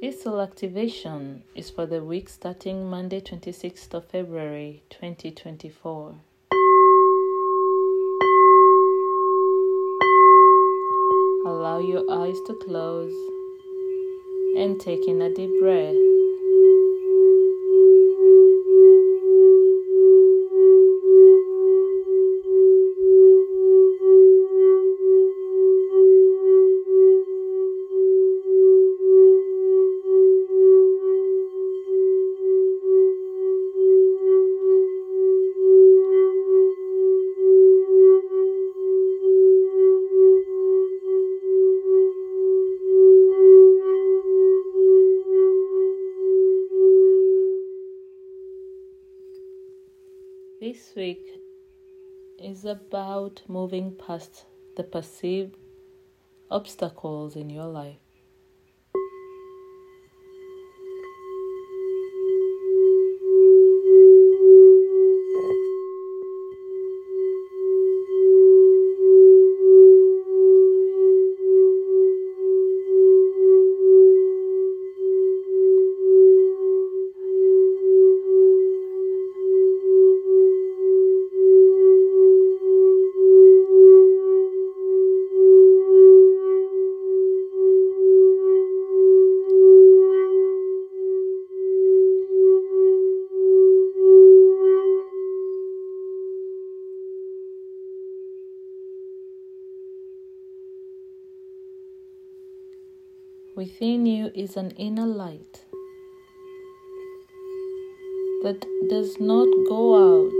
This soul activation is for the week starting Monday, 26th of February 2024. Allow your eyes to close and take in a deep breath. This week is about moving past the perceived obstacles in your life. Within you is an inner light that does not go out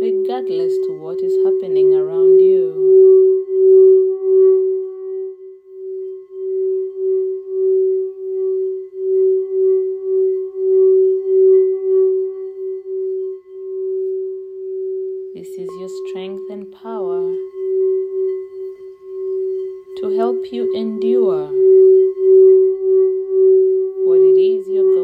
regardless to what is happening around you. This is your strength and power to help you endure what it is you're going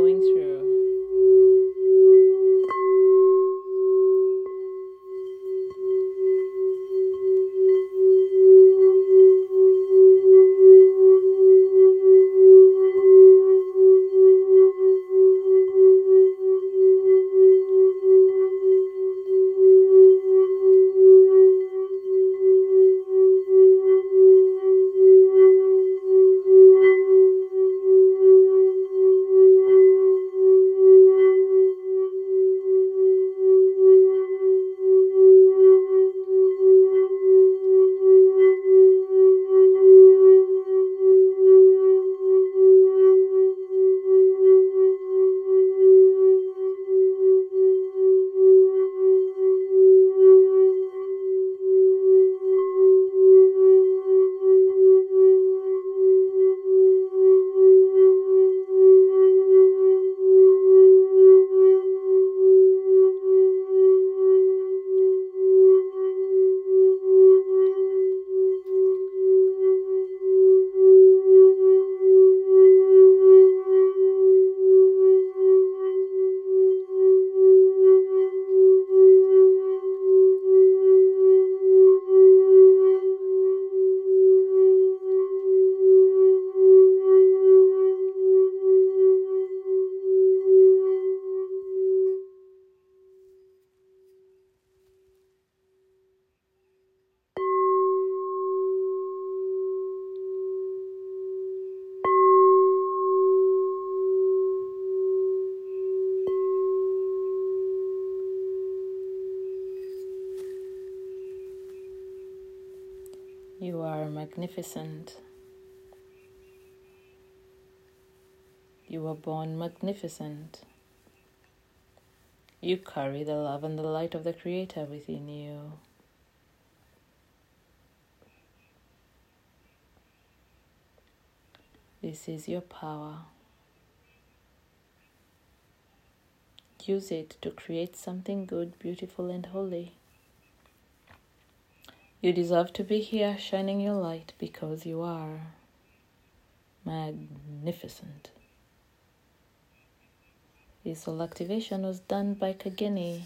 You are magnificent. You were born magnificent. You carry the love and the light of the Creator within you. This is your power. Use it to create something good, beautiful, and holy. You deserve to be here shining your light because you are magnificent. This soul activation was done by Kageni